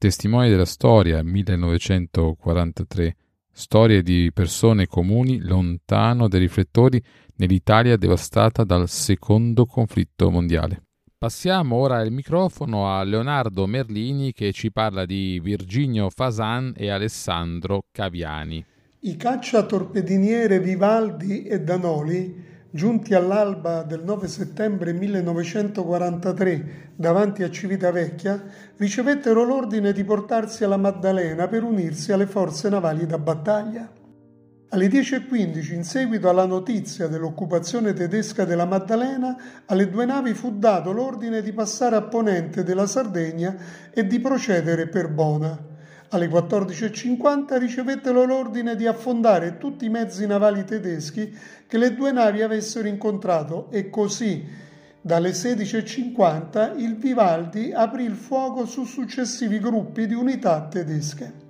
Testimoni della storia 1943. Storie di persone comuni lontano dai riflettori nell'Italia devastata dal secondo conflitto mondiale. Passiamo ora il microfono a Leonardo Merlini che ci parla di Virginio Fasan e Alessandro Caviani. I cacciatorpediniere Vivaldi e Danoli giunti all'alba del 9 settembre 1943 davanti a Civitavecchia, ricevettero l'ordine di portarsi alla Maddalena per unirsi alle forze navali da battaglia. Alle 10.15, in seguito alla notizia dell'occupazione tedesca della Maddalena, alle due navi fu dato l'ordine di passare a ponente della Sardegna e di procedere per Bona. Alle 14.50 ricevettero l'ordine di affondare tutti i mezzi navali tedeschi che le due navi avessero incontrato e così dalle 16.50 il Vivaldi aprì il fuoco su successivi gruppi di unità tedesche.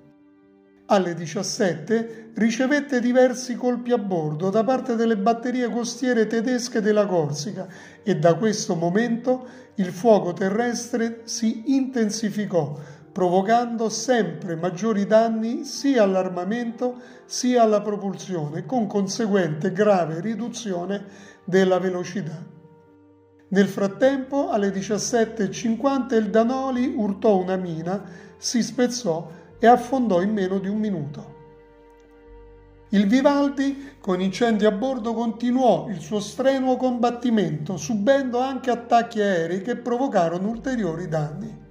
Alle 17 ricevette diversi colpi a bordo da parte delle batterie costiere tedesche della Corsica e da questo momento il fuoco terrestre si intensificò provocando sempre maggiori danni sia all'armamento sia alla propulsione, con conseguente grave riduzione della velocità. Nel frattempo, alle 17.50 il Danoli urtò una mina, si spezzò e affondò in meno di un minuto. Il Vivaldi, con incendi a bordo, continuò il suo strenuo combattimento, subendo anche attacchi aerei che provocarono ulteriori danni.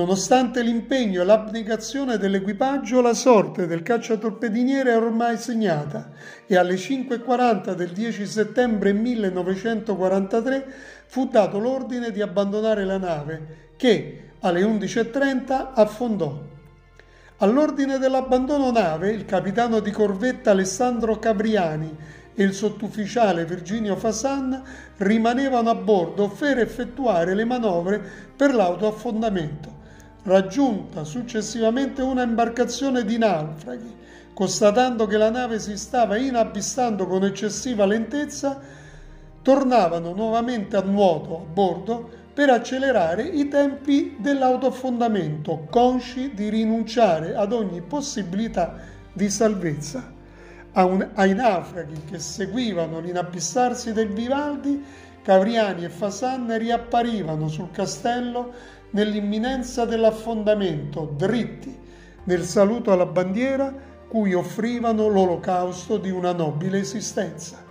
Nonostante l'impegno e l'abnegazione dell'equipaggio, la sorte del cacciatorpediniere è ormai segnata e alle 5.40 del 10 settembre 1943 fu dato l'ordine di abbandonare la nave che alle 11.30 affondò. All'ordine dell'abbandono nave, il capitano di corvetta Alessandro Cabriani e il sottufficiale Virginio Fasan rimanevano a bordo per effettuare le manovre per l'autoaffondamento raggiunta successivamente una imbarcazione di naufraghi, constatando che la nave si stava inabissando con eccessiva lentezza, tornavano nuovamente a nuoto a bordo per accelerare i tempi dell'autoaffondamento, consci di rinunciare ad ogni possibilità di salvezza. Un, ai naufraghi che seguivano l'inabissarsi del Vivaldi, Cavriani e Fasan riapparivano sul castello nell'imminenza dell'affondamento, dritti, nel saluto alla bandiera cui offrivano l'olocausto di una nobile esistenza.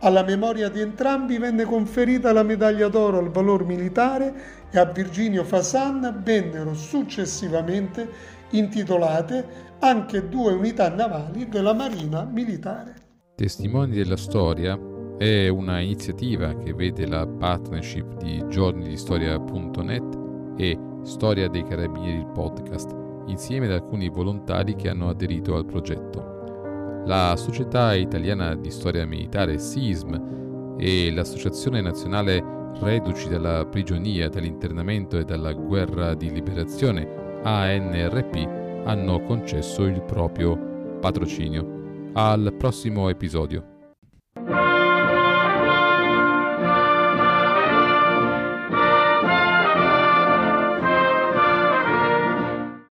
Alla memoria di entrambi venne conferita la medaglia d'oro al valor militare e a Virginio Fasan vennero successivamente intitolate anche due unità navali della Marina Militare. Testimoni della storia è una iniziativa che vede la partnership di giornidistoria.net e Storia dei Carabinieri il podcast, insieme ad alcuni volontari che hanno aderito al progetto. La Società Italiana di Storia Militare SISM e l'Associazione Nazionale Reduci dalla Prigionia, dall'Internamento e dalla Guerra di Liberazione ANRP hanno concesso il proprio patrocinio. Al prossimo episodio.